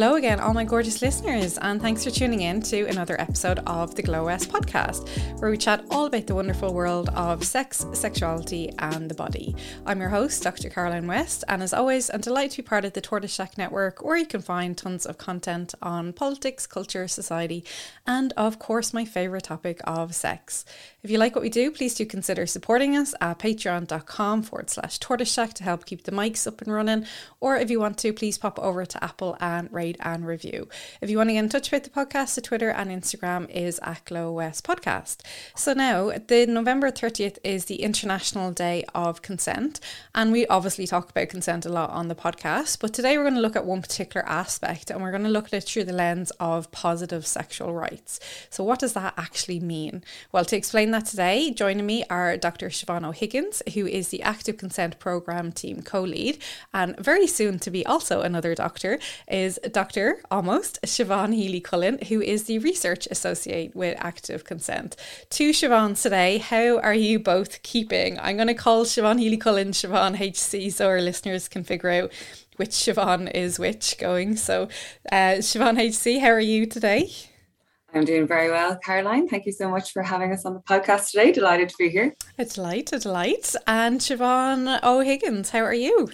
Hello again, all my gorgeous listeners, and thanks for tuning in to another episode of the Glow West podcast, where we chat all about the wonderful world of sex, sexuality, and the body. I'm your host, Dr. Caroline West, and as always, I'm delighted to be part of the Tortoise Shack Network, where you can find tons of content on politics, culture, society, and of course, my favourite topic of sex. If you like what we do, please do consider supporting us at patreon.com forward slash tortoise shack to help keep the mics up and running. Or if you want to, please pop over to Apple and rate and review. If you want to get in touch with the podcast, the Twitter and Instagram is at Glow West Podcast. So now, the November 30th is the International Day of Consent. And we obviously talk about consent a lot on the podcast, but today we're going to look at one particular aspect and we're going to look at it through the lens of positive sexual rights. So, what does that actually mean? Well, to explain that today. Joining me are Dr. Siobhan O'Higgins, who is the Active Consent Programme Team co lead, and very soon to be also another doctor, is Dr. almost Siobhan Healy Cullen, who is the Research Associate with Active Consent. To Siobhans today, how are you both keeping? I'm going to call Siobhan Healy Cullen Siobhan HC so our listeners can figure out which Siobhan is which going. So, uh, Siobhan HC, how are you today? I'm doing very well, Caroline. Thank you so much for having us on the podcast today. Delighted to be here. A delight, a delight. And Siobhan O'Higgins, how are you?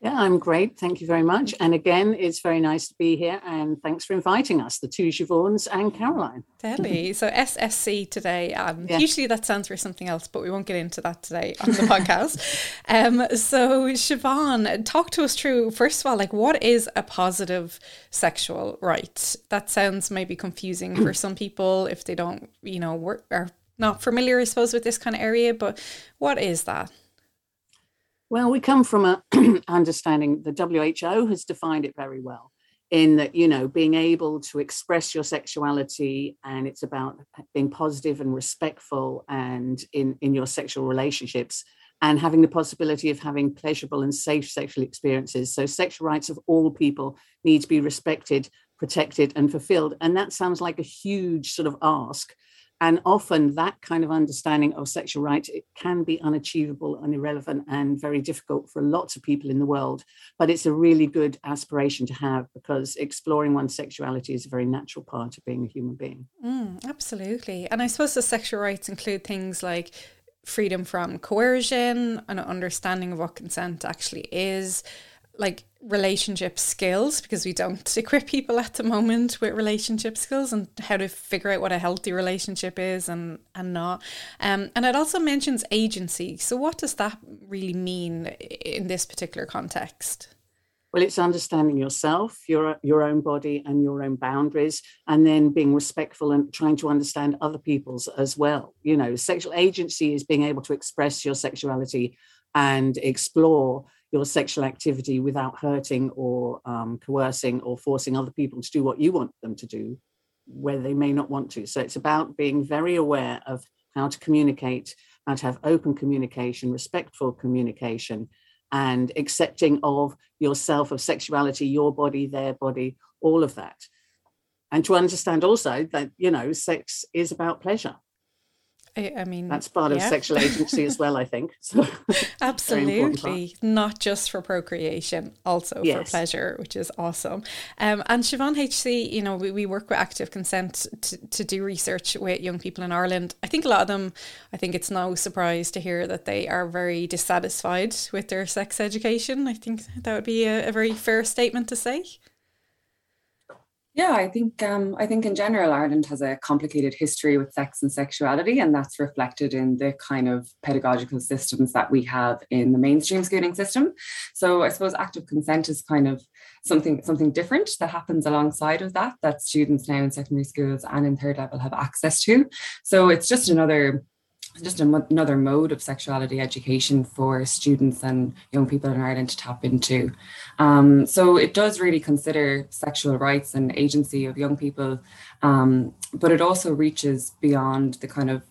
Yeah, I'm great. Thank you very much. And again, it's very nice to be here. And thanks for inviting us, the two Siobhans and Caroline. Totally. So SSC today. Um, yeah. Usually that stands for something else, but we won't get into that today on the podcast. Um, so Siobhan, talk to us through, first of all, like what is a positive sexual right? That sounds maybe confusing for some people if they don't, you know, work, are not familiar, I suppose, with this kind of area. But what is that? Well, we come from a understanding the WHO has defined it very well in that you know being able to express your sexuality and it's about being positive and respectful and in in your sexual relationships and having the possibility of having pleasurable and safe sexual experiences. So sexual rights of all people need to be respected protected and fulfilled. And that sounds like a huge sort of ask and often that kind of understanding of sexual rights it can be unachievable and irrelevant and very difficult for lots of people in the world. But it's a really good aspiration to have because exploring one's sexuality is a very natural part of being a human being. Mm, absolutely. And i suppose the sexual rights include things like freedom from coercion an understanding of what consent actually is like relationship skills because we don't equip people at the moment with relationship skills and how to figure out what a healthy relationship is and and not. Um, and it also mentions agency. So what does that really mean in this particular context? Well it's understanding yourself your your own body and your own boundaries and then being respectful and trying to understand other people's as well. You know sexual agency is being able to express your sexuality and explore your sexual activity without hurting or um, coercing or forcing other people to do what you want them to do where they may not want to. So it's about being very aware of how to communicate, how to have open communication, respectful communication, and accepting of yourself, of sexuality, your body, their body, all of that. And to understand also that, you know, sex is about pleasure. I, I mean, that's part yeah. of sexual agency as well, I think. So, Absolutely. Not just for procreation, also yes. for pleasure, which is awesome. Um, and Siobhan HC, you know, we, we work with active consent to, to do research with young people in Ireland. I think a lot of them, I think it's no surprise to hear that they are very dissatisfied with their sex education. I think that would be a, a very fair statement to say. Yeah, I think um, I think in general Ireland has a complicated history with sex and sexuality, and that's reflected in the kind of pedagogical systems that we have in the mainstream schooling system. So I suppose active consent is kind of something something different that happens alongside of that that students now in secondary schools and in third level have access to. So it's just another just another mode of sexuality education for students and young people in Ireland to tap into. Um, so it does really consider sexual rights and agency of young people, um, but it also reaches beyond the kind of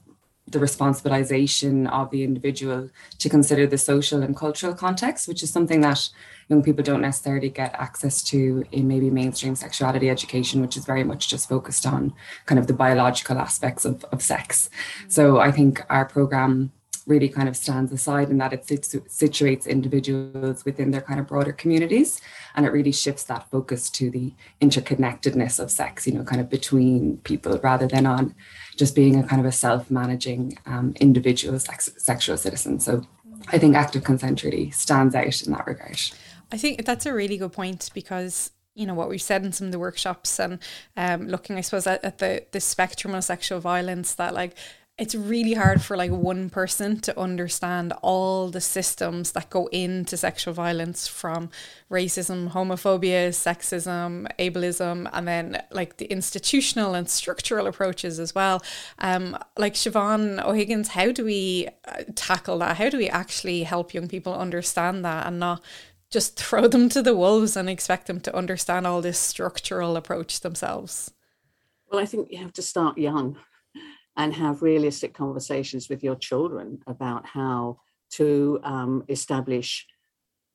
the responsibilization of the individual to consider the social and cultural context, which is something that young people don't necessarily get access to in maybe mainstream sexuality education, which is very much just focused on kind of the biological aspects of, of sex. So I think our program really kind of stands aside in that it situates individuals within their kind of broader communities and it really shifts that focus to the interconnectedness of sex you know kind of between people rather than on just being a kind of a self-managing um, individual sex- sexual citizen so i think active consent really stands out in that regard i think that's a really good point because you know what we've said in some of the workshops and um, looking i suppose at, at the the spectrum of sexual violence that like it's really hard for like one person to understand all the systems that go into sexual violence from racism, homophobia, sexism, ableism, and then like the institutional and structural approaches as well. Um, like Siobhan O'Higgins, how do we uh, tackle that? How do we actually help young people understand that and not just throw them to the wolves and expect them to understand all this structural approach themselves? Well, I think you have to start young and have realistic conversations with your children about how to um, establish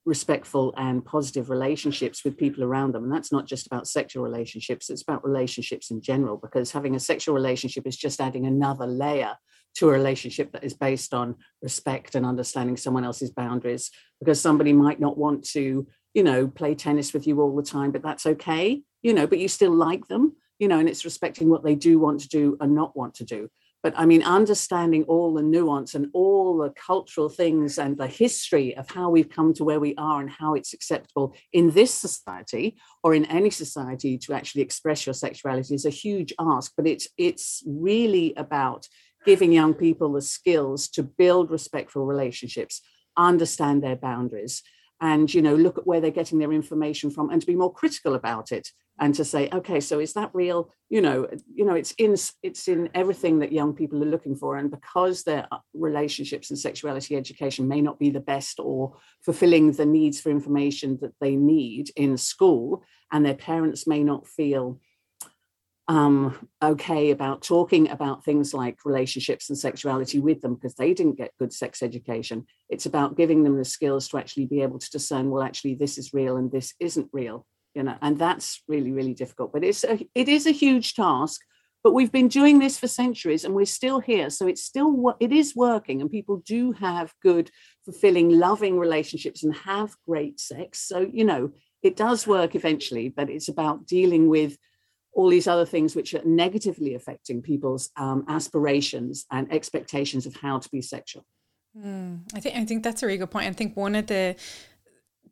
respectful and positive relationships with people around them. And that's not just about sexual relationships, it's about relationships in general, because having a sexual relationship is just adding another layer to a relationship that is based on respect and understanding someone else's boundaries. Because somebody might not want to, you know, play tennis with you all the time, but that's okay, you know, but you still like them you know, and it's respecting what they do want to do and not want to do. But I mean, understanding all the nuance and all the cultural things and the history of how we've come to where we are and how it's acceptable in this society or in any society to actually express your sexuality is a huge ask. But it's it's really about giving young people the skills to build respectful relationships, understand their boundaries, and you know look at where they're getting their information from and to be more critical about it and to say okay so is that real? You know you know it's in it's in everything that young people are looking for and because their uh, relationships and sexuality education may not be the best or fulfilling the needs for information that they need in school and their parents may not feel um, okay about talking about things like relationships and sexuality with them because they didn't get good sex education. It's about giving them the skills to actually be able to discern, well, actually, this is real and this isn't real, you know, and that's really, really difficult. But it's a, it is a huge task. But we've been doing this for centuries and we're still here. So it's still it is working, and people do have good, fulfilling, loving relationships and have great sex. So, you know, it does work eventually, but it's about dealing with all these other things which are negatively affecting people's um, aspirations and expectations of how to be sexual. Mm, I think I think that's a really good point. I think one of the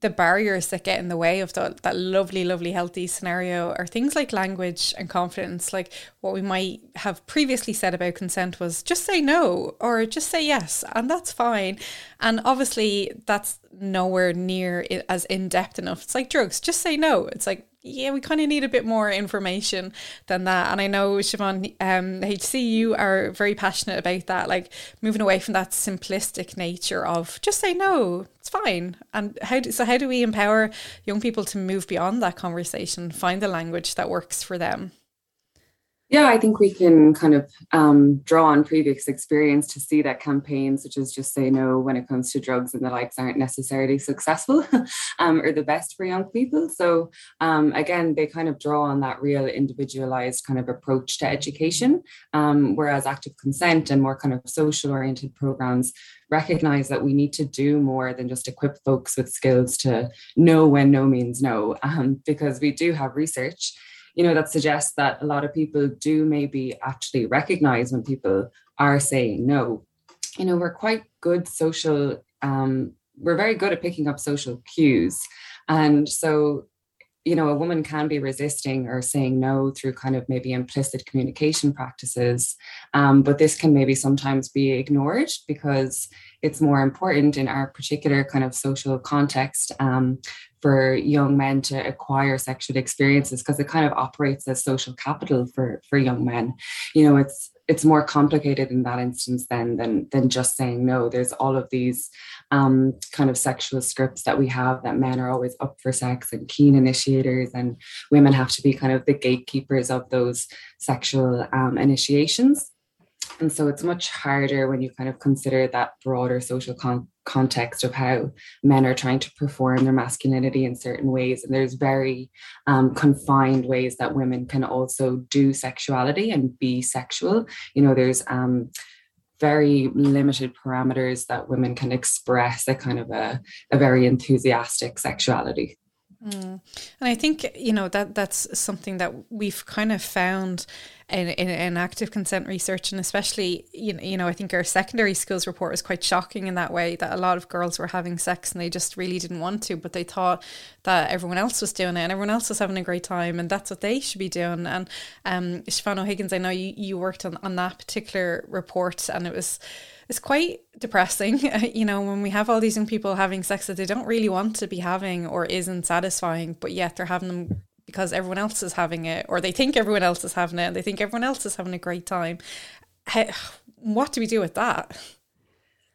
the barriers that get in the way of the, that lovely, lovely, healthy scenario are things like language and confidence. Like what we might have previously said about consent was just say no or just say yes, and that's fine. And obviously, that's nowhere near as in depth enough. It's like drugs, just say no. It's like yeah, we kind of need a bit more information than that. And I know, Siobhan, um, HC, you are very passionate about that, like moving away from that simplistic nature of just say no, it's fine. And how do, so how do we empower young people to move beyond that conversation, find the language that works for them? Yeah, I think we can kind of um, draw on previous experience to see that campaigns such as just say no when it comes to drugs and the likes aren't necessarily successful um, or the best for young people. So um, again, they kind of draw on that real individualized kind of approach to education, um, whereas active consent and more kind of social oriented programs recognize that we need to do more than just equip folks with skills to know when no means no, um, because we do have research you know, that suggests that a lot of people do maybe actually recognize when people are saying no. You know, we're quite good social, um, we're very good at picking up social cues. And so, you know, a woman can be resisting or saying no through kind of maybe implicit communication practices. Um, but this can maybe sometimes be ignored because it's more important in our particular kind of social context um, for young men to acquire sexual experiences because it kind of operates as social capital for for young men. You know it's it's more complicated in that instance than than than just saying no. There's all of these um, kind of sexual scripts that we have that men are always up for sex and keen initiators and women have to be kind of the gatekeepers of those sexual um, initiations and so it's much harder when you kind of consider that broader social con- context of how men are trying to perform their masculinity in certain ways. And there's very um, confined ways that women can also do sexuality and be sexual. You know, there's um, very limited parameters that women can express a kind of a, a very enthusiastic sexuality. Mm. And I think you know that that's something that we've kind of found in, in, in, active consent research, and especially you know, you know I think our secondary schools report is quite shocking in that way that a lot of girls were having sex and they just really didn't want to, but they thought that everyone else was doing it and everyone else was having a great time, and that's what they should be doing. And um, Siobhan O'Higgins, I know you you worked on on that particular report, and it was it's quite depressing, uh, you know, when we have all these young people having sex that they don't really want to be having or isn't satisfying, but yet they're having them because everyone else is having it, or they think everyone else is having it, and they think everyone else is having a great time. What do we do with that?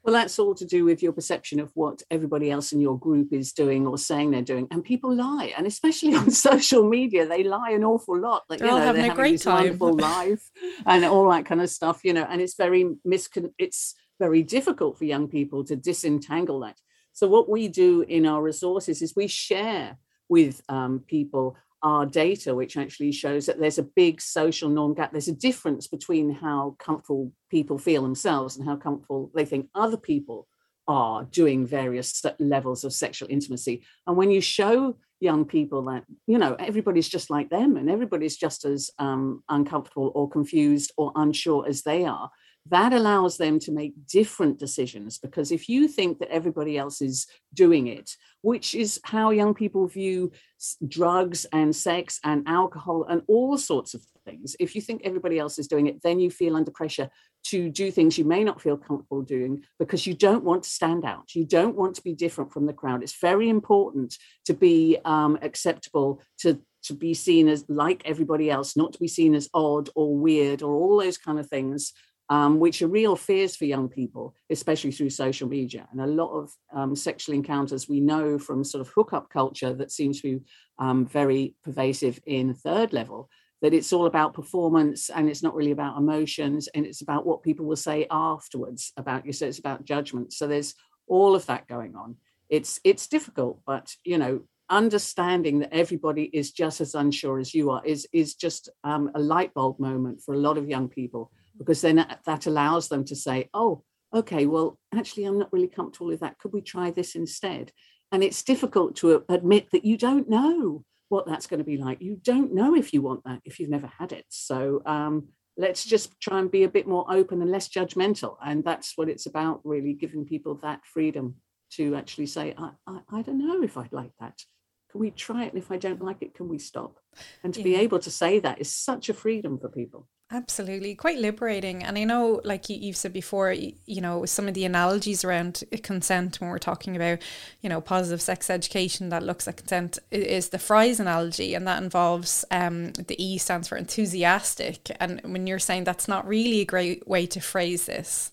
Well, that's all to do with your perception of what everybody else in your group is doing or saying they're doing. And people lie, and especially on social media, they lie an awful lot. Like they're you know, having they're a having great time, wonderful life, and all that kind of stuff. You know, and it's very miscon. It's very difficult for young people to disentangle that. So, what we do in our resources is we share with um, people our data, which actually shows that there's a big social norm gap. There's a difference between how comfortable people feel themselves and how comfortable they think other people are doing various levels of sexual intimacy. And when you show young people that, you know, everybody's just like them and everybody's just as um, uncomfortable or confused or unsure as they are, that allows them to make different decisions because if you think that everybody else is doing it which is how young people view drugs and sex and alcohol and all sorts of things. If you think everybody else is doing it then you feel under pressure to do things you may not feel comfortable doing because you don't want to stand out. You don't want to be different from the crowd. It's very important to be um, acceptable to to be seen as like everybody else not to be seen as odd or weird or all those kind of things um, which are real fears for young people, especially through social media. And a lot of um, sexual encounters we know from sort of hookup culture that seems to be um, very pervasive in third level, that it's all about performance and it's not really about emotions and it's about what people will say afterwards about you. So it's about judgment. So there's all of that going on. It's it's difficult, but you know, understanding that everybody is just as unsure as you are is is just um, a light bulb moment for a lot of young people because then that allows them to say, oh, okay, well, actually, I'm not really comfortable with that. Could we try this instead? And it's difficult to admit that you don't know what that's going to be like. You don't know if you want that if you've never had it. So um, let's just try and be a bit more open and less judgmental. And that's what it's about, really, giving people that freedom to actually say, I, I, I don't know if I'd like that. Can we try it? And if I don't like it, can we stop? And to yeah. be able to say that is such a freedom for people. Absolutely, quite liberating. And I know, like you've said before, you know, some of the analogies around consent when we're talking about, you know, positive sex education that looks at consent is the fries analogy, and that involves um, the E stands for enthusiastic. And when you're saying that's not really a great way to phrase this.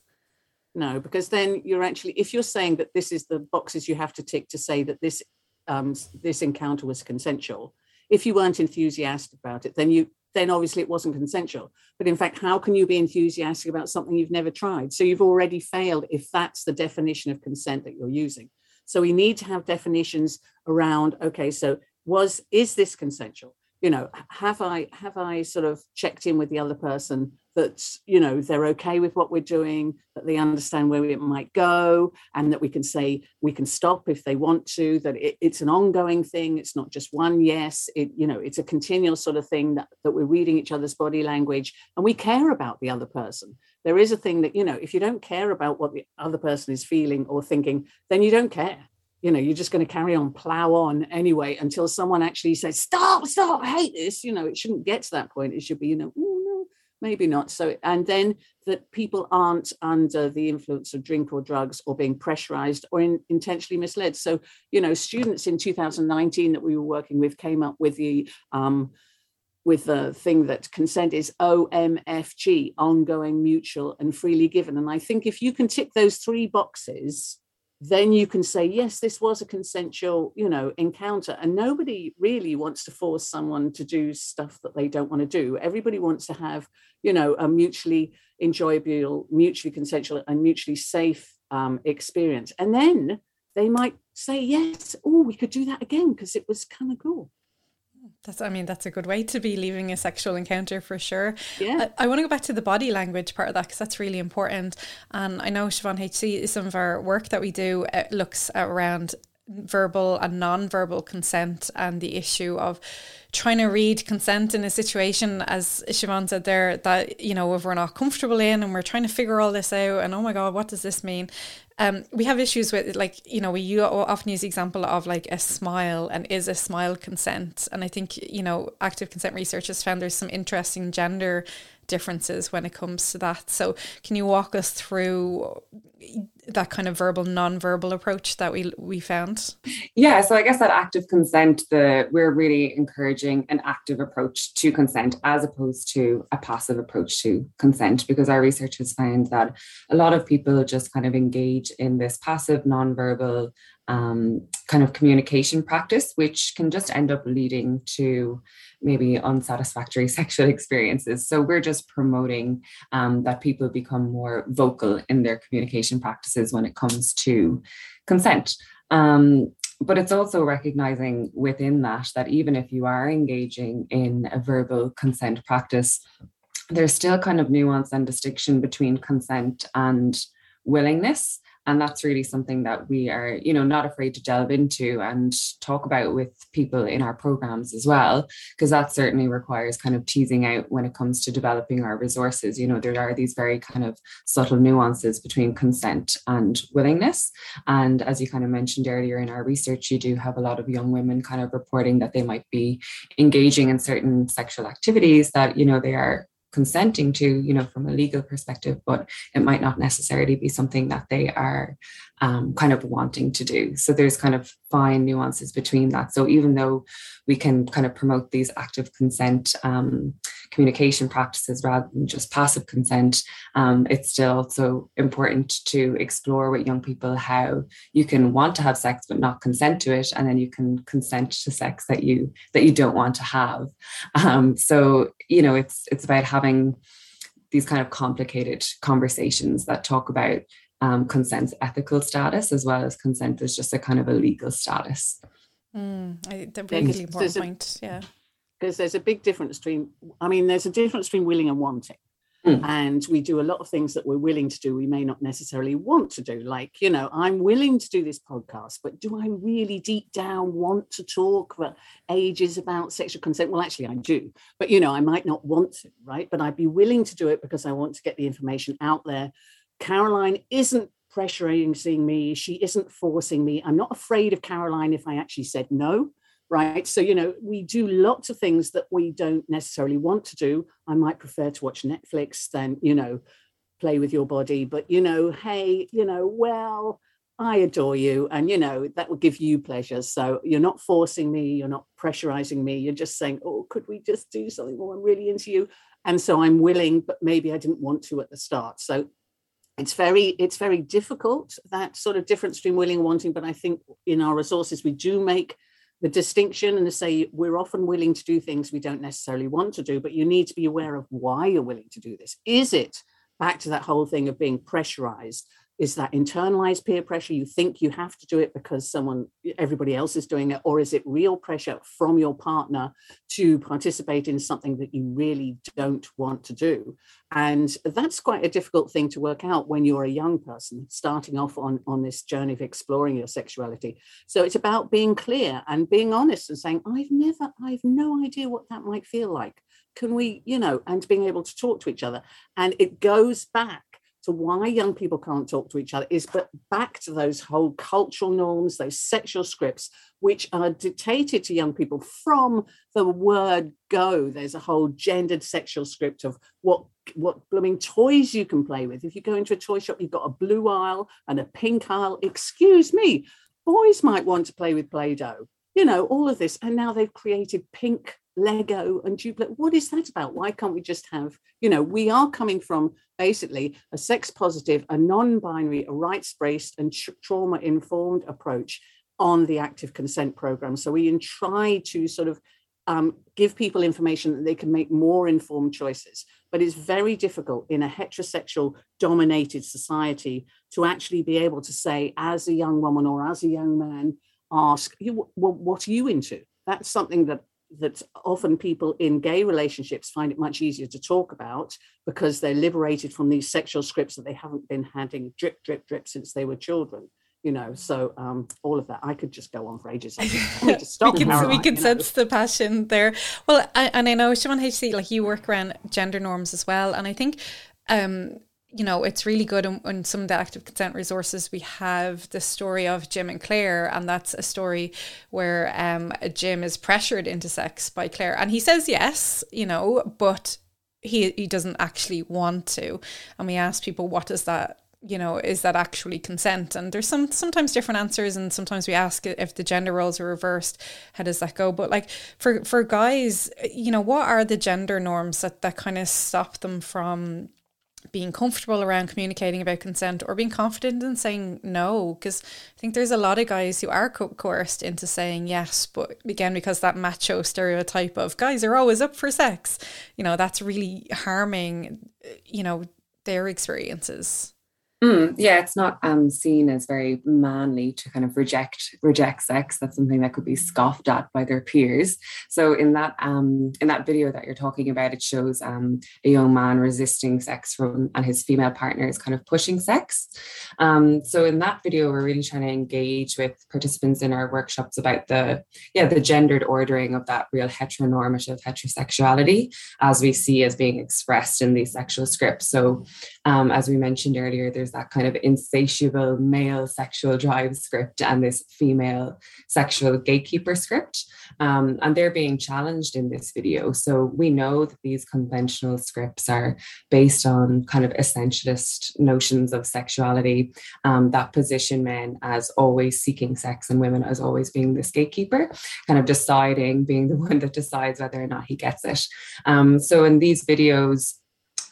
No, because then you're actually, if you're saying that this is the boxes you have to tick to say that this um, this encounter was consensual, if you weren't enthusiastic about it, then you then obviously it wasn't consensual. But in fact, how can you be enthusiastic about something you've never tried? So you've already failed if that's the definition of consent that you're using. So we need to have definitions around, okay, so was is this consensual? You know, have I have I sort of checked in with the other person that you know they're okay with what we're doing that they understand where it might go and that we can say we can stop if they want to that it, it's an ongoing thing it's not just one yes it you know it's a continual sort of thing that, that we're reading each other's body language and we care about the other person. There is a thing that you know if you don't care about what the other person is feeling or thinking then you don't care. You know you're just going to carry on plow on anyway until someone actually says stop stop i hate this you know it shouldn't get to that point it should be you know maybe not. So and then that people aren't under the influence of drink or drugs or being pressurized or in, intentionally misled. So you know students in 2019 that we were working with came up with the um, with the thing that consent is omfg ongoing mutual and freely given. And i think if you can tick those three boxes then you can say yes this was a consensual you know encounter and nobody really wants to force someone to do stuff that they don't want to do. Everybody wants to have you know a mutually enjoyable mutually consensual and mutually safe um, experience. And then they might say yes oh we could do that again because it was kind of cool That's, I mean, that's a good way to be leaving a sexual encounter for sure. Yeah. I, I want to go back to the body language part of that because that's really important. And I know Siobhan HC, some of our work that we do uh, looks around verbal and non-verbal consent and the issue of trying to read consent in a situation as Siobhan said there that you know if we're not comfortable in and we're trying to figure all this out and oh my god what does this mean? Um, we have issues with like you know we often use the example of like a smile and is a smile consent? And I think you know active consent research has found there's some interesting gender differences when it comes to that. So, can you walk us through that kind of verbal, non-verbal approach that we we found? Yeah, so I guess that active consent, the we're really encouraging an active approach to consent as opposed to a passive approach to consent, because our research has found that a lot of people just kind of engage in this passive, non-verbal um, kind of communication practice, which can just end up leading to maybe unsatisfactory sexual experiences. So we're just promoting um, that people become more vocal in their communication practices when it comes to consent. Um, but it's also recognizing within that that even if you are engaging in a verbal consent practice, there's still kind of nuance and distinction between consent and willingness and that's really something that we are you know not afraid to delve into and talk about with people in our programs as well because that certainly requires kind of teasing out when it comes to developing our resources. You know there are these very kind of subtle nuances between consent and willingness. And as you kind of mentioned earlier in our research you do have a lot of young women kind of reporting that they might be engaging in certain sexual activities that you know they are consenting to, you know, from a legal perspective, but it might not necessarily be something that they are um, kind of wanting to do. So there's kind of fine nuances between that. So even though we can kind of promote these active consent um, communication practices rather than just passive consent, um, it's still so important to explore with young people how you can want to have sex but not consent to it, and then you can consent to sex that you that you don't want to have. Um, so you know, it's it's about having these kind of complicated conversations that talk about um, consent's ethical status as well as consent is just a kind of a legal status. Mm, I, really important point. Yeah. Because there's a big difference between, I mean, there's a difference between willing and wanting. Mm. And we do a lot of things that we're willing to do, we may not necessarily want to do. Like, you know, I'm willing to do this podcast, but do I really deep down want to talk for ages about sexual consent? Well, actually, I do. But, you know, I might not want to, right? But I'd be willing to do it because I want to get the information out there Caroline isn't pressuring me. She isn't forcing me. I'm not afraid of Caroline if I actually said no. Right. So, you know, we do lots of things that we don't necessarily want to do. I might prefer to watch Netflix than, you know, play with your body. But, you know, hey, you know, well, I adore you. And, you know, that will give you pleasure. So you're not forcing me. You're not pressurizing me. You're just saying, oh, could we just do something more? I'm really into you. And so I'm willing, but maybe I didn't want to at the start. So it's very it's very difficult that sort of difference between willing and wanting but i think in our resources we do make the distinction and to say we're often willing to do things we don't necessarily want to do but you need to be aware of why you're willing to do this. Is it back to that whole thing of being pressurized is that internalized peer pressure? You think you have to do it because someone everybody else is doing it or is it real pressure from your partner to participate in something that you really don't want to do? And that's quite a difficult thing to work out when you're a young person starting off on on this journey of exploring your sexuality. So it's about being clear and being honest and saying i've never i've no idea what that might feel like. Can we you know and being able to talk to each other. And it goes back why young people can't talk to each other is but back to those whole cultural norms, those sexual scripts, which are dictated to young people from the word go. There's a whole gendered sexual script of what what blooming toys you can play with. If you go into a toy shop, you've got a blue aisle and a pink aisle. Excuse me, boys might want to play with Play-Doh. You know, all of this. And now they've created pink Lego and Duplo. What is that about? Why can't we just have, you know, we are coming from basically a sex positive, a non binary, a rights based, and trauma informed approach on the active consent program. So we try to sort of um, give people information that they can make more informed choices. But it's very difficult in a heterosexual dominated society to actually be able to say, as a young woman or as a young man, ask, well, what are you into? That's something that that often people in gay relationships find it much easier to talk about because they're liberated from these sexual scripts that they haven't been having drip, drip, drip since they were children. You know, so um, all of that. I could just go on for ages. I to stop. we can, we can sense know. the passion there. Well, I, and I know Siobhan HC, like you work around gender norms as well, and I think um, you know, it's really good in, in, some of the active consent resources. We have the story of Jim and Claire, and that's a story where um, Jim is pressured into sex by Claire, and he says yes, you know, but he he doesn't actually want to. And we ask people, what is that you know is that actually consent and there's some sometimes different answers and sometimes we ask if the gender roles are reversed how does that go but like for for guys you know what are the gender norms that that kind of stop them from being comfortable around communicating about consent or being confident in saying no because i think there's a lot of guys who are co- coerced into saying yes but again because that macho stereotype of guys are always up for sex you know that's really harming you know their experiences Mm, yeah, it's not um, seen as very manly to kind of reject reject sex. That's something that could be scoffed at by their peers. So in that um, in that video that you're talking about, it shows um, a young man resisting sex from and his female partner is kind of pushing sex. Um, so in that video, we're really trying to engage with participants in our workshops about the yeah the gendered ordering of that real heteronormative heterosexuality as we see as being expressed in these sexual scripts. So um, as we mentioned earlier, there's that kind of insatiable male sexual drive script and this female sexual gatekeeper script. Um, and they're being challenged in this video. So we know that these conventional scripts are based on kind of essentialist notions of sexuality um, that position men as always seeking sex and women as always being this gatekeeper, kind of deciding, being the one that decides whether or not he gets it. Um, so in these videos,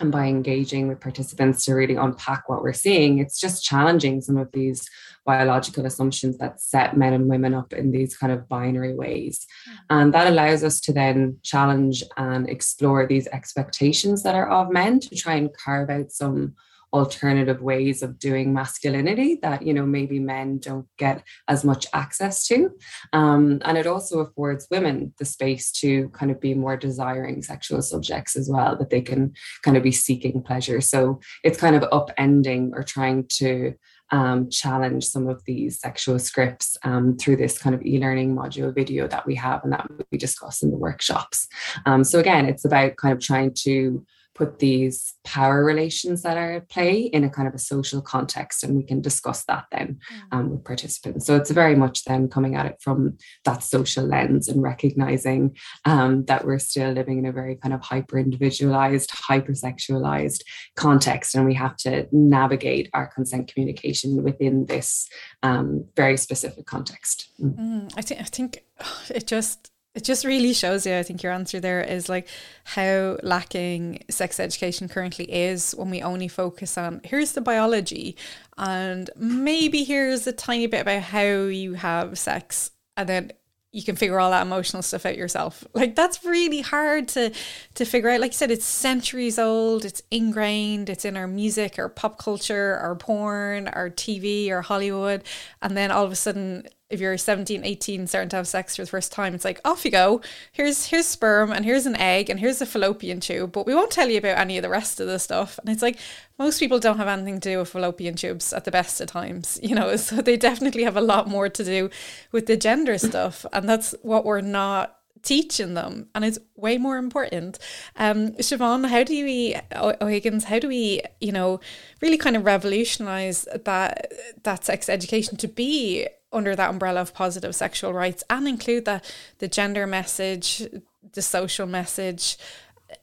and by engaging with participants to really unpack what we're seeing, it's just challenging some of these biological assumptions that set men and women up in these kind of binary ways. Hmm. And that allows us to then challenge and explore these expectations that are of men to try and carve out some alternative ways of doing masculinity that you know maybe men don't get as much access to um, and it also affords women the space to kind of be more desiring sexual subjects as well that they can kind of be seeking pleasure so it's kind of upending or trying to um, challenge some of these sexual scripts um, through this kind of e-learning module video that we have and that we discuss in the workshops. Um, so again, it's about kind of trying to put these power relations that are at play in a kind of a social context and we can discuss that then mm. um, with participants so it's very much then coming at it from that social lens and recognizing um, that we're still living in a very kind of hyper individualized hypersexualized context and we have to navigate our consent communication within this um, very specific context mm. Mm, I, th- I think it just it just really shows you, I think your answer there is like how lacking sex education currently is when we only focus on here's the biology and maybe here's a tiny bit about how you have sex and then you can figure all that emotional stuff out yourself. Like that's really hard to to figure out. Like you said, it's centuries old, it's ingrained, it's in our music, our pop culture, our porn, our TV, our Hollywood. And then all of a sudden if you're 17 18 starting to have sex for the first time it's like off you go. Here's here's sperm and here's an egg and here's a fallopian tube but we won't tell you about any of the rest of the stuff. And it's like most people don't have anything to do with fallopian tubes at the best of times you know so they definitely have a lot more to do with the gender stuff and that's what we're not teaching them and it's way more important. Um Siobhan how do we O'Higgins how do we you know really kind of revolutionize that that sex education to be under that umbrella of positive sexual rights and include the the gender message, the social message,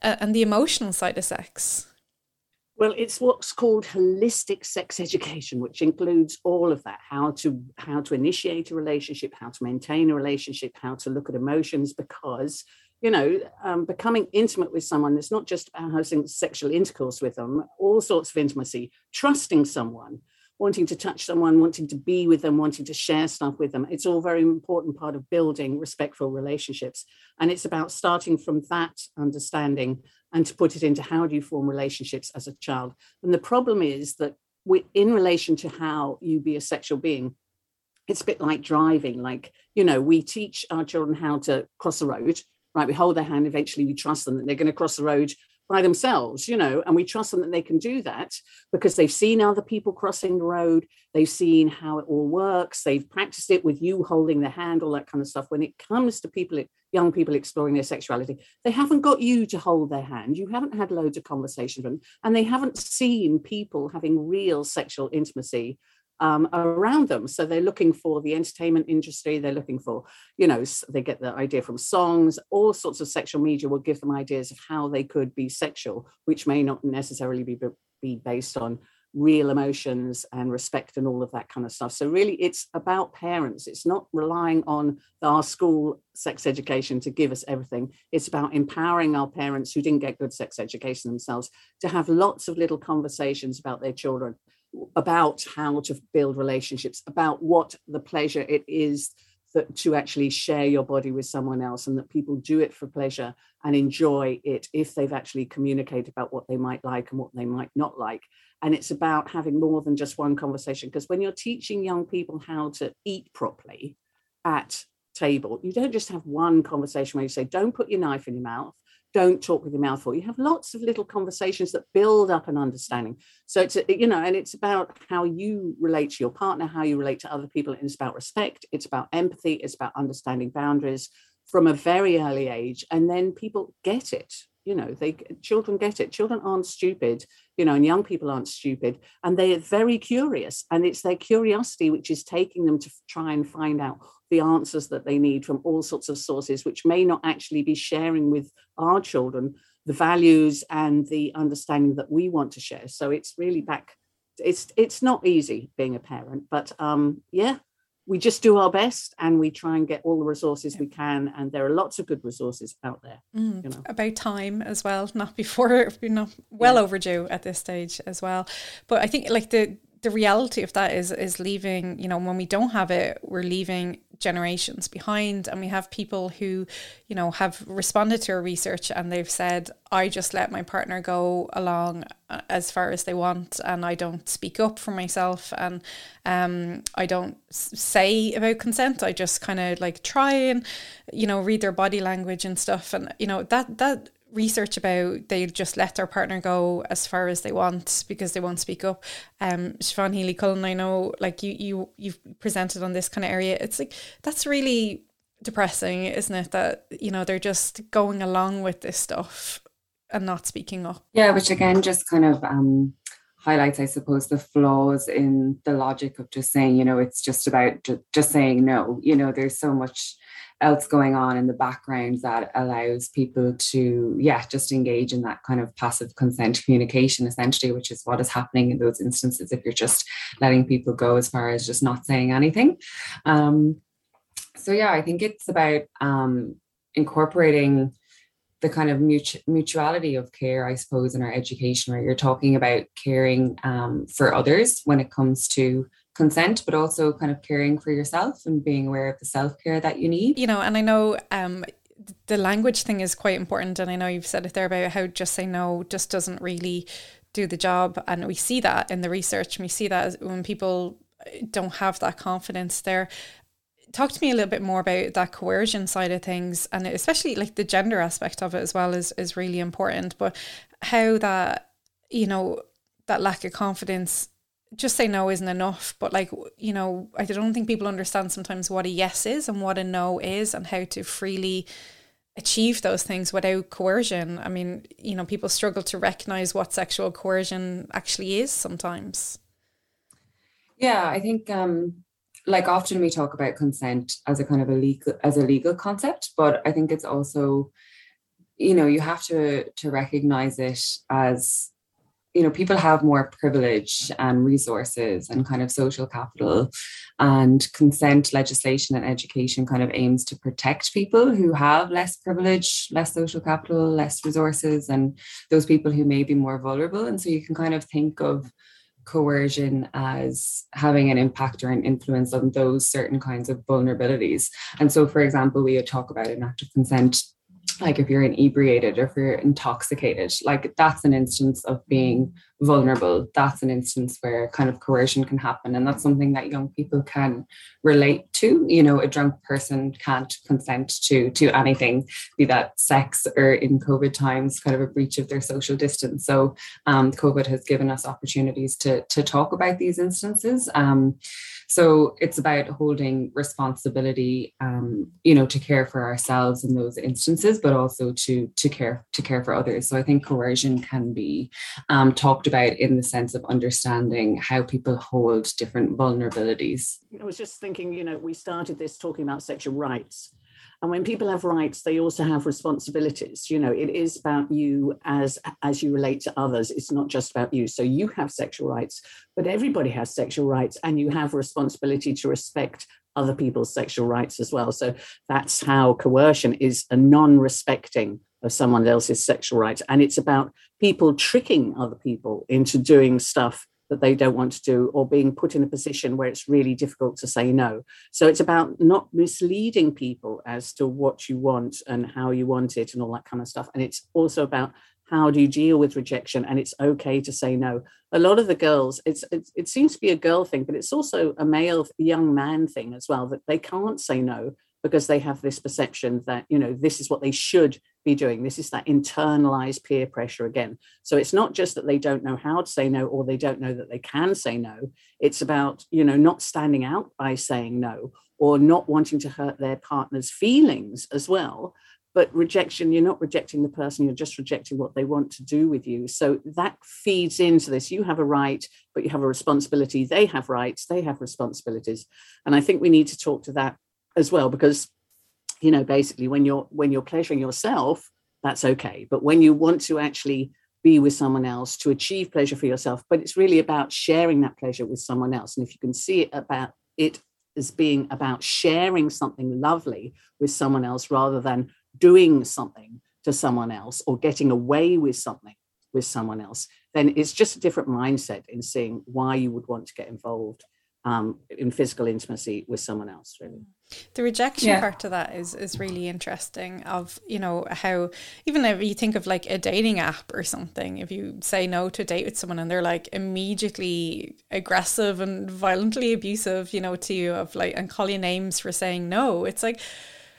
uh, and the emotional side of sex? Well, it's what's called holistic sex education, which includes all of that: how to how to initiate a relationship, how to maintain a relationship, how to look at emotions. Because you know, um, becoming intimate with someone is not just about having sexual intercourse with them; all sorts of intimacy, trusting someone, wanting to touch someone, wanting to be with them, wanting to share stuff with them. It's all very important part of building respectful relationships. And it's about starting from that understanding and to put it into how do you form relationships as a child. And the problem is that we, in relation to how you be a sexual being, it's a bit like driving. Like, you know, we teach our children how to cross the road right? We hold their hand, eventually we trust them that they're going to cross the road by themselves, you know, and we trust them that they can do that because they've seen other people crossing the road, they've seen how it all works, they've practiced it with you holding their hand, all that kind of stuff. When it comes to people, young people exploring their sexuality, they haven't got you to hold their hand, you haven't had loads of conversations with them, and they haven't seen people having real sexual intimacy um, around them. So they're looking for the entertainment industry. They're looking for, you know, they get the idea from songs. All sorts of sexual media will give them ideas of how they could be sexual, which may not necessarily be, be based on real emotions and respect and all of that kind of stuff. So really, it's about parents. It's not relying on our school sex education to give us everything. It's about empowering our parents who didn't get good sex education themselves to have lots of little conversations about their children about how to build relationships, about what the pleasure it is that to actually share your body with someone else, and that people do it for pleasure and enjoy it if they've actually communicated about what they might like and what they might not like. And it's about having more than just one conversation. Because when you're teaching young people how to eat properly at table, you don't just have one conversation where you say, don't put your knife in your mouth don't talk with your mouth full. You have lots of little conversations that build up an understanding. So it's, you know, and it's about how you relate to your partner, how you relate to other people. And it's about respect, it's about empathy, it's about understanding boundaries from a very early age. And then people get it you know they children get it. Children aren't stupid you know and young people aren't stupid and they're very curious and it's their curiosity which is taking them to try and find out the answers that they need from all sorts of sources which may not actually be sharing with our children the values and the understanding that we want to share. So it's really back it's it's not easy being a parent but um yeah we just do our best and we try and get all the resources we can and there are lots of good resources out there mm, you know. about time as well not before not well yeah. overdue at this stage as well. But i think like the the reality of that is is leaving you know when we don't have it we're leaving generations behind. And we have people who you know have responded to our research and they've said i just let my partner go along uh, as far as they want and i don't speak up for myself and um i don't say about consent. I just kind of like try and you know read their body language and stuff. And you know that that research about they just let their partner go as far as they want because they won't speak up. Um, Siobhan Healy Cullen, I know, like you, you, you've presented on this kind of area. It's like that's really depressing, isn't it? That you know they're just going along with this stuff and not speaking up. Yeah, which again just kind of um, highlights, I suppose, the flaws in the logic of just saying, you know, it's just about ju- just saying no. You know, there's so much else going on in the background that allows people to yeah just engage in that kind of passive consent communication essentially which is what is happening in those instances if you're just letting people go as far as just not saying anything. Um, so yeah i think it's about um, incorporating the kind of mutu- mutuality of care i suppose in our education where you're talking about caring um, for others when it comes to consent, but also kind of caring for yourself and being aware of the self care that you need. You know, and I know um, the language thing is quite important. And I know you've said it there about how just say no just doesn't really do the job. And we see that in the research. We see that when people don't have that confidence there. Talk to me a little bit more about that coercion side of things, and especially like the gender aspect of it as well is is really important. But how that you know that lack of confidence just say no isn't enough but like you know i don't think people understand sometimes what a yes is and what a no is and how to freely achieve those things without coercion. I mean you know people struggle to recognize what sexual coercion actually is sometimes. Yeah i think um like often we talk about consent as a kind of a legal as a legal concept but i think it's also you know you have to to recognize it as you know people have more privilege and resources and kind of social capital and consent legislation and education kind of aims to protect people who have less privilege less social capital less resources and those people who may be more vulnerable. And so you can kind of think of coercion as having an impact or an influence on those certain kinds of vulnerabilities. And so for example we talk about an act of consent like if you're inebriated or if you're intoxicated like that's an instance of being vulnerable, that's an instance where kind of coercion can happen. And that's something that young people can relate to. You know, a drunk person can't consent to to anything, be that sex or in COVID times, kind of a breach of their social distance. So um, COVID has given us opportunities to, to talk about these instances. Um, so it's about holding responsibility, um, you know, to care for ourselves in those instances, but also to to care to care for others. So I think coercion can be um, talked about in the sense of understanding how people hold different vulnerabilities. I was just thinking, you know, we started this talking about sexual rights and when people have rights they also have responsibilities. You know it is about you as as you relate to others. It's not just about you. So you have sexual rights but everybody has sexual rights and you have a responsibility to respect other people's sexual rights as well. So that's how coercion is a non-respecting of someone else's sexual rights and it's about people tricking other people into doing stuff that they don't want to do or being put in a position where it's really difficult to say no. So it's about not misleading people as to what you want and how you want it and all that kind of stuff. And it's also about how do you deal with rejection and it's okay to say no a lot of the girls it's, it's, it seems to be a girl thing but it's also a male young man thing as well that they can't say no because they have this perception that you know this is what they should be doing. This is that internalized peer pressure again. So it's not just that they don't know how to say no or they don't know that they can say no. It's about you know not standing out by saying no or not wanting to hurt their partner's feelings as well. But rejection you're not rejecting the person you're just rejecting what they want to do with you. So that feeds into this. You have a right but you have a responsibility. They have rights they have responsibilities. And i think we need to talk to that as well because you know basically when you're when you're pleasuring yourself that's okay. But when you want to actually be with someone else to achieve pleasure for yourself but it's really about sharing that pleasure with someone else. And if you can see it about it as being about sharing something lovely with someone else rather than doing something to someone else or getting away with something with someone else then it's just a different mindset in seeing why you would want to get involved um, in physical intimacy with someone else really the rejection yeah. part of that is is really interesting of you know how even if you think of like a dating app or something if you say no to a date with someone and they're like immediately aggressive and violently abusive you know to you of like and call you names for saying no it's like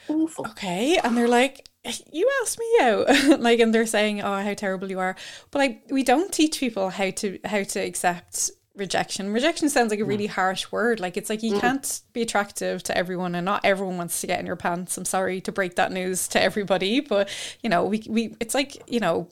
Awful. okay and they're like you asked me out like and they're saying oh how terrible you are but like we don't teach people how to how to accept rejection. Rejection sounds like a really harsh word. Like it's like you mm. can't be attractive to everyone and not everyone wants to get in your pants. I'm sorry to break that news to everybody, but you know, we we it's like, you know,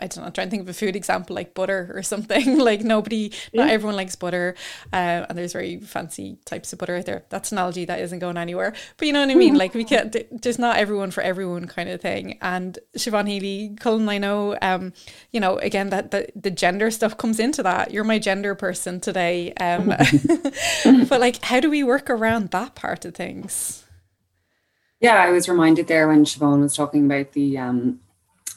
I don't know, I'm trying to think of a food example like butter or something. like nobody, not everyone likes butter. Uh, and there's very fancy types of butter out there. That's an analogy that isn't going anywhere. But you know what I mean? like we can't, there's not everyone for everyone kind of thing. And Siobhan Healy, Cullen, I know, um, you know, again, that the, the gender stuff comes into that. You're my gender person today. Um, but like, how do we work around that part of things? Yeah, I was reminded there when Siobhan was talking about the um,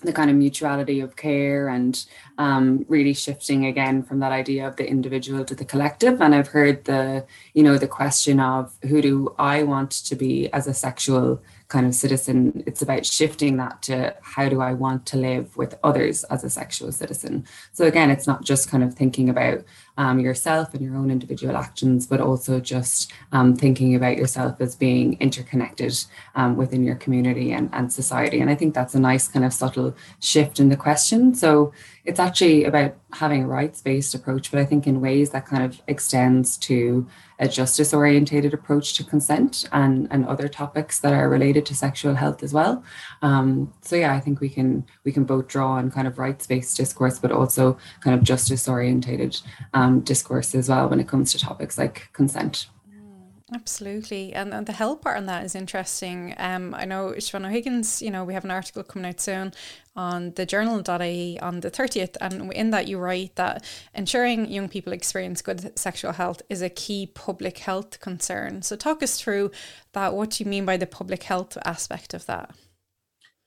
the kind of mutuality of care and um, really shifting again from that idea of the individual to the collective. And i've heard the you know the question of who do i want to be as a sexual kind of citizen? It's about shifting that to how do i want to live with others as a sexual citizen? So again it's not just kind of thinking about um, yourself and your own individual actions, but also just um, thinking about yourself as being interconnected um, within your community and, and society. And I think that's a nice kind of subtle shift in the question. So it's actually about having a rights based approach, but I think in ways that kind of extends to a justice orientated approach to consent and, and other topics that are related to sexual health as well. Um, so yeah, I think we can we can both draw on kind of rights based discourse, but also kind of justice orientated um, discourse as well when it comes to topics like consent. Absolutely. And, and the help part on that is interesting. Um, I know Siobhan O'Higgins, you know, we have an article coming out soon on the journal.ie on the 30th. And in that, you write that ensuring young people experience good sexual health is a key public health concern. So, talk us through that. What do you mean by the public health aspect of that?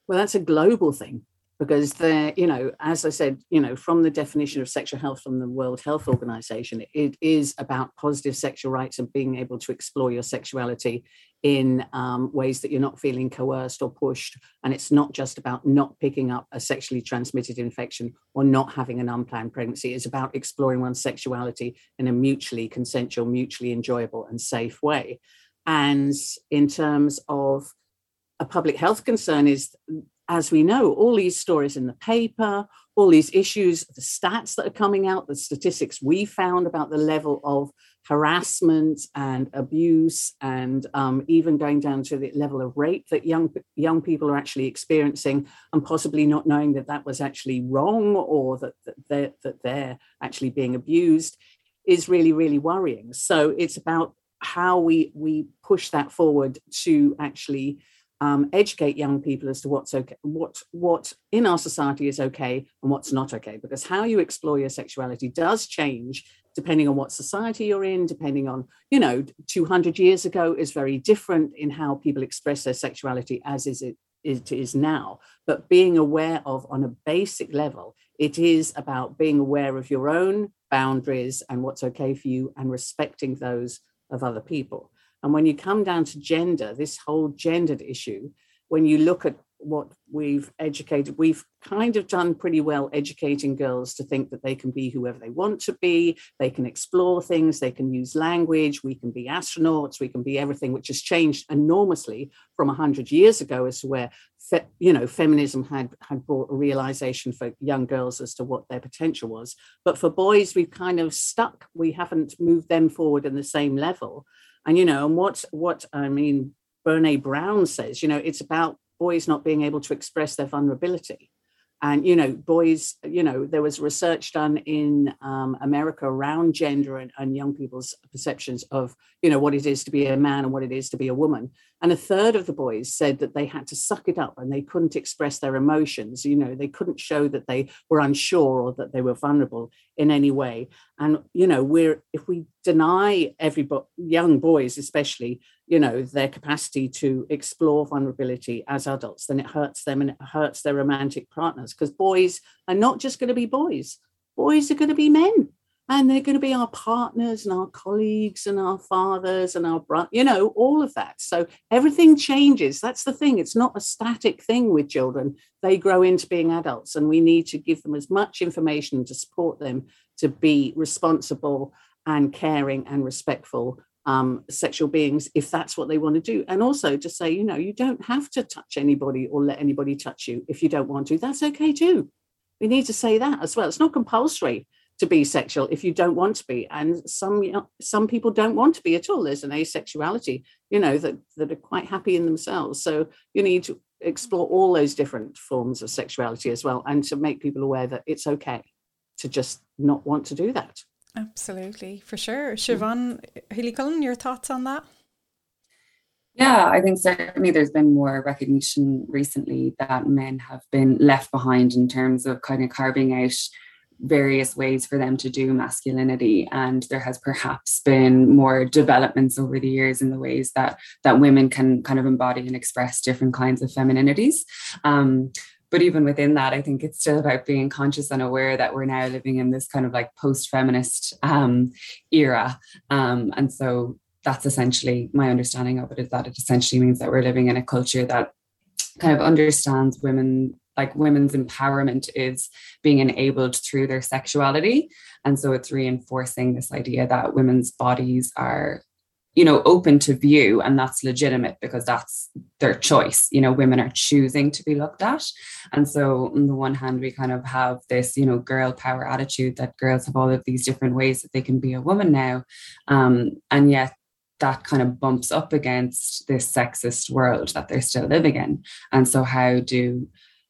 Well, that's a global thing. Because they're, you know, as I said, you know, from the definition of sexual health from the World Health Organization, it is about positive sexual rights and being able to explore your sexuality in um, ways that you're not feeling coerced or pushed. And it's not just about not picking up a sexually transmitted infection or not having an unplanned pregnancy. It's about exploring one's sexuality in a mutually consensual, mutually enjoyable, and safe way. And in terms of a public health concern, is as we know, all these stories in the paper, all these issues, the stats that are coming out, the statistics we found about the level of harassment and abuse, and um, even going down to the level of rape that young young people are actually experiencing, and possibly not knowing that that was actually wrong or that, that they're, that they're actually being abused, is really really worrying. So it's about how we we push that forward to actually um, educate young people as to what's okay, what what in our society is okay and what's not okay. Because how you explore your sexuality does change depending on what society you're in, depending on you know, 200 years ago is very different in how people express their sexuality as is it it is now. But being aware of on a basic level, it is about being aware of your own boundaries and what's okay for you and respecting those of other people. And when you come down to gender, this whole gendered issue, when you look at what we've educated, we've kind of done pretty well educating girls to think that they can be whoever they want to be, they can explore things, they can use language, we can be astronauts, we can be everything, which has changed enormously from 100 years ago as to where you know feminism had had brought a realization for young girls as to what their potential was. But for boys we've kind of stuck. We haven't moved them forward in the same level and you know and what what i mean brene brown says you know it's about boys not being able to express their vulnerability and you know boys you know there was research done in um, america around gender and, and, young people's perceptions of you know what it is to be a man and what it is to be a woman. And a third of the boys said that they had to suck it up and they couldn't express their emotions. You know they couldn't show that they were unsure or that they were vulnerable in any way. And you know we're if we deny every bo- young boys especially you know their capacity to explore vulnerability as adults then it hurts them and it hurts their romantic partners because boys are not just going to be boys. Boys are going to be men and they're going to be our partners and our colleagues and our fathers and our bro- you know all of that. So everything changes. That's the thing. It's not a static thing with children. They grow into being adults and we need to give them as much information to support them to be responsible and caring and respectful um, sexual beings if that's what they want to do. And also to say, you know, you don't have to touch anybody or let anybody touch you if you don't want to. That's okay too. We need to say that as well. It's not compulsory to be sexual if you don't want to be and some you know, some people don't want to be at all there's an asexuality you know that that are quite happy in themselves so you need to explore all those different forms of sexuality as well and to make people aware that it's okay to just not want to do that Absolutely, for sure. Siobhan Healy Cullen, your thoughts on that? Yeah, I think certainly there's been more recognition recently that men have been left behind in terms of kind of carving out various ways for them to do masculinity and there has perhaps been more developments over the years in the ways that that women can kind of embody and express different kinds of femininities um, but even within that, I think it's still about being conscious and aware that we're now living in this kind of like post-feminist um, era. Um, and so that's essentially my understanding of it is that it essentially means that we're living in a culture that kind of understands women like women's empowerment is being enabled through their sexuality and so it's reinforcing this idea that women's bodies are you know open to view and that's legitimate because that's their choice. You know women are choosing to be looked at. And so on the one hand we kind of have this you know girl power attitude that girls have all of these different ways that they can be a woman now. Um, and yet that kind of bumps up against this sexist world that they're still living in. And so how do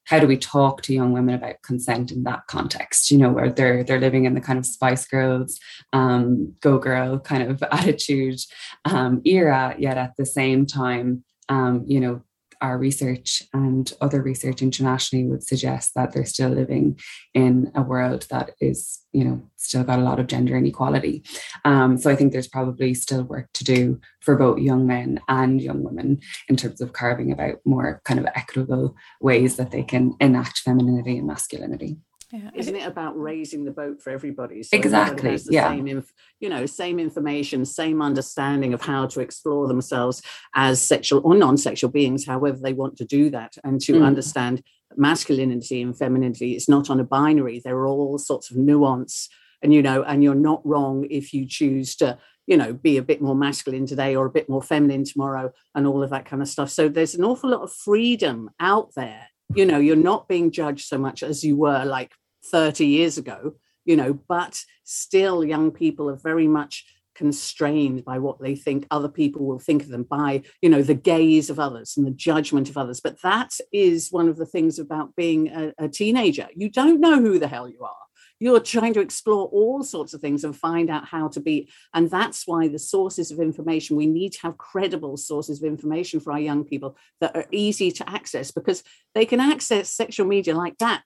how do we talk to young women about consent in that context? You know where they're they're living in the kind of spice girls um, go girl kind of attitude um, era yet at the same time um, you know our research and other research internationally would suggest that they're still living in a world that is, you know, still got a lot of gender inequality. Um, so I think there's probably still work to do for both young men and young women in terms of carving about more kind of equitable ways that they can enact femininity and masculinity. Yeah. Isn't it about raising the boat for everybody? So exactly. Everybody yeah. Same inf- you know, same information, same understanding of how to explore themselves as sexual or non-sexual beings, however they want to do that, and to mm. understand masculinity and femininity. It's not on a binary. There are all sorts of nuance, and you know, and you're not wrong if you choose to you know be a bit more masculine today or a bit more feminine tomorrow and all of that kind of stuff so there's an awful lot of freedom out there you know you're not being judged so much as you were like 30 years ago you know but still young people are very much constrained by what they think other people will think of them by you know the gaze of others and the judgment of others. But that is one of the things about being a, a teenager. You don't know who the hell you are you're trying to explore all sorts of things and find out how to be and that's why the sources of information we need to have credible sources of information for our young people that are easy to access because they can access sexual media like that.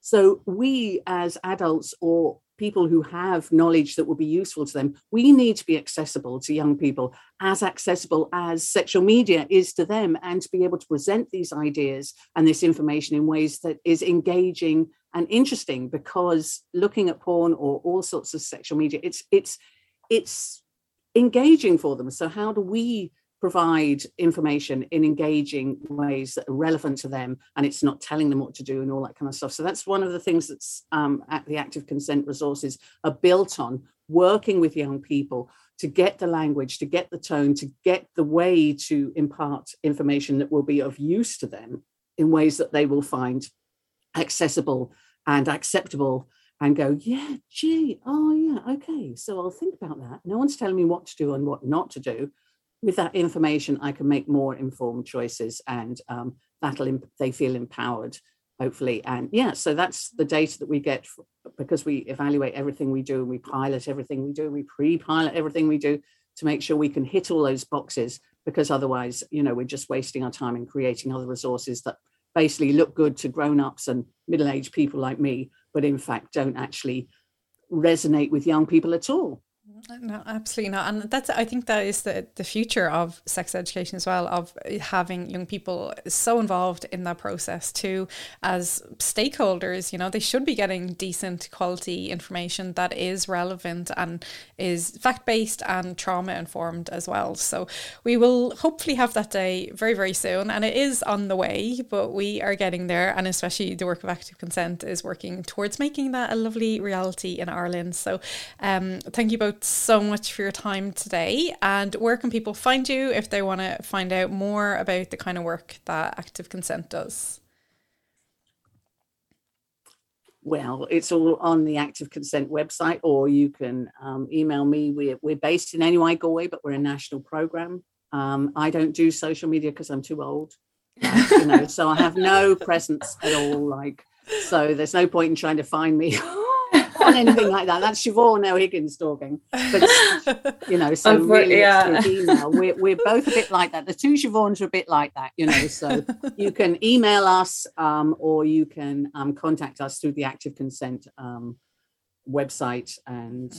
So we as adults or people who have knowledge that will be useful to them, we need to be accessible to young people, as accessible as sexual media is to them, and to be able to present these ideas and this information in ways that is engaging and interesting. Because looking at porn or all sorts of sexual media, it's it's it's engaging for them. So how do we provide information in engaging ways that are relevant to them and it's not telling them what to do and all that kind of stuff. So that's one of the things that's um, at the active consent resources are built on working with young people to get the language to get the tone to get the way to impart information that will be of use to them in ways that they will find accessible and acceptable and go yeah gee oh yeah okay so i'll think about that. No one's telling me what to do and what not to do with that information, I can make more informed choices, and um, that'll imp- they feel empowered, hopefully. And yeah, so that's the data that we get because we evaluate everything we do, and we pilot everything we do, we pre-pilot everything we do to make sure we can hit all those boxes. Because otherwise, you know, we're just wasting our time in creating other resources that basically look good to grown-ups and middle-aged people like me, but in fact don't actually resonate with young people at all. No, absolutely not. And that's I think that is the the future of sex education as well, of having young people so involved in that process too as stakeholders, you know, they should be getting decent quality information that is relevant and is fact based and trauma informed as well. So we will hopefully have that day very, very soon. And it is on the way, but we are getting there. And especially the work of active consent is working towards making that a lovely reality in Ireland. So um thank you both so much for your time today. And where can people find you if they want to find out more about the kind of work that Active Consent does? Well, it's all on the Active Consent website, or you can um, email me. We're, we're based in NUI Galway, but we're a national program. Um, I don't do social media because I'm too old, you know, so I have no presence at all. Like, so there's no point in trying to find me on anything like that. That's Siobhan O'Higgins talking. But you know, so really yeah. email. We're we're both a bit like that. The two Siobhans are a bit like that, you know. So you can email us um, or you can um, contact us through the active consent um, website and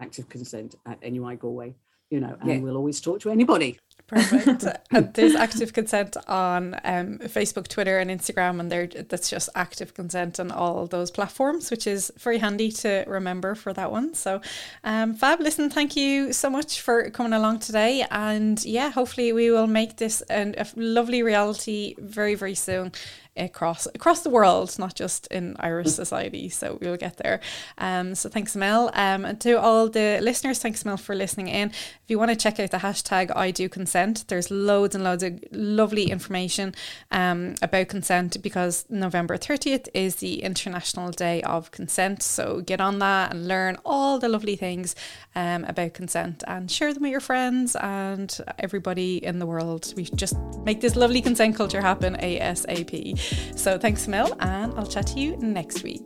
active consent at NUI Galway, you know, and yeah. we'll always talk to anybody. Perfect. there's active consent on um, Facebook, Twitter, and Instagram, and there that's just active consent on all those platforms, which is very handy to remember for that one. So, um, Fab, listen, thank you so much for coming along today, and yeah, hopefully we will make this an, a lovely reality very, very soon across across the world, not just in Irish society. So we'll get there. Um, so thanks, Mel. Um, and to all the listeners, thanks, Mel, for listening in. If you want to check out the hashtag I do consent, there's loads and loads of lovely information um, about consent because November 30th is the International Day of Consent. So get on that and learn all the lovely things um, about consent and share them with your friends and everybody in the world. We just make this lovely consent culture happen ASAP. So thanks, Mel, and I'll chat to you next week.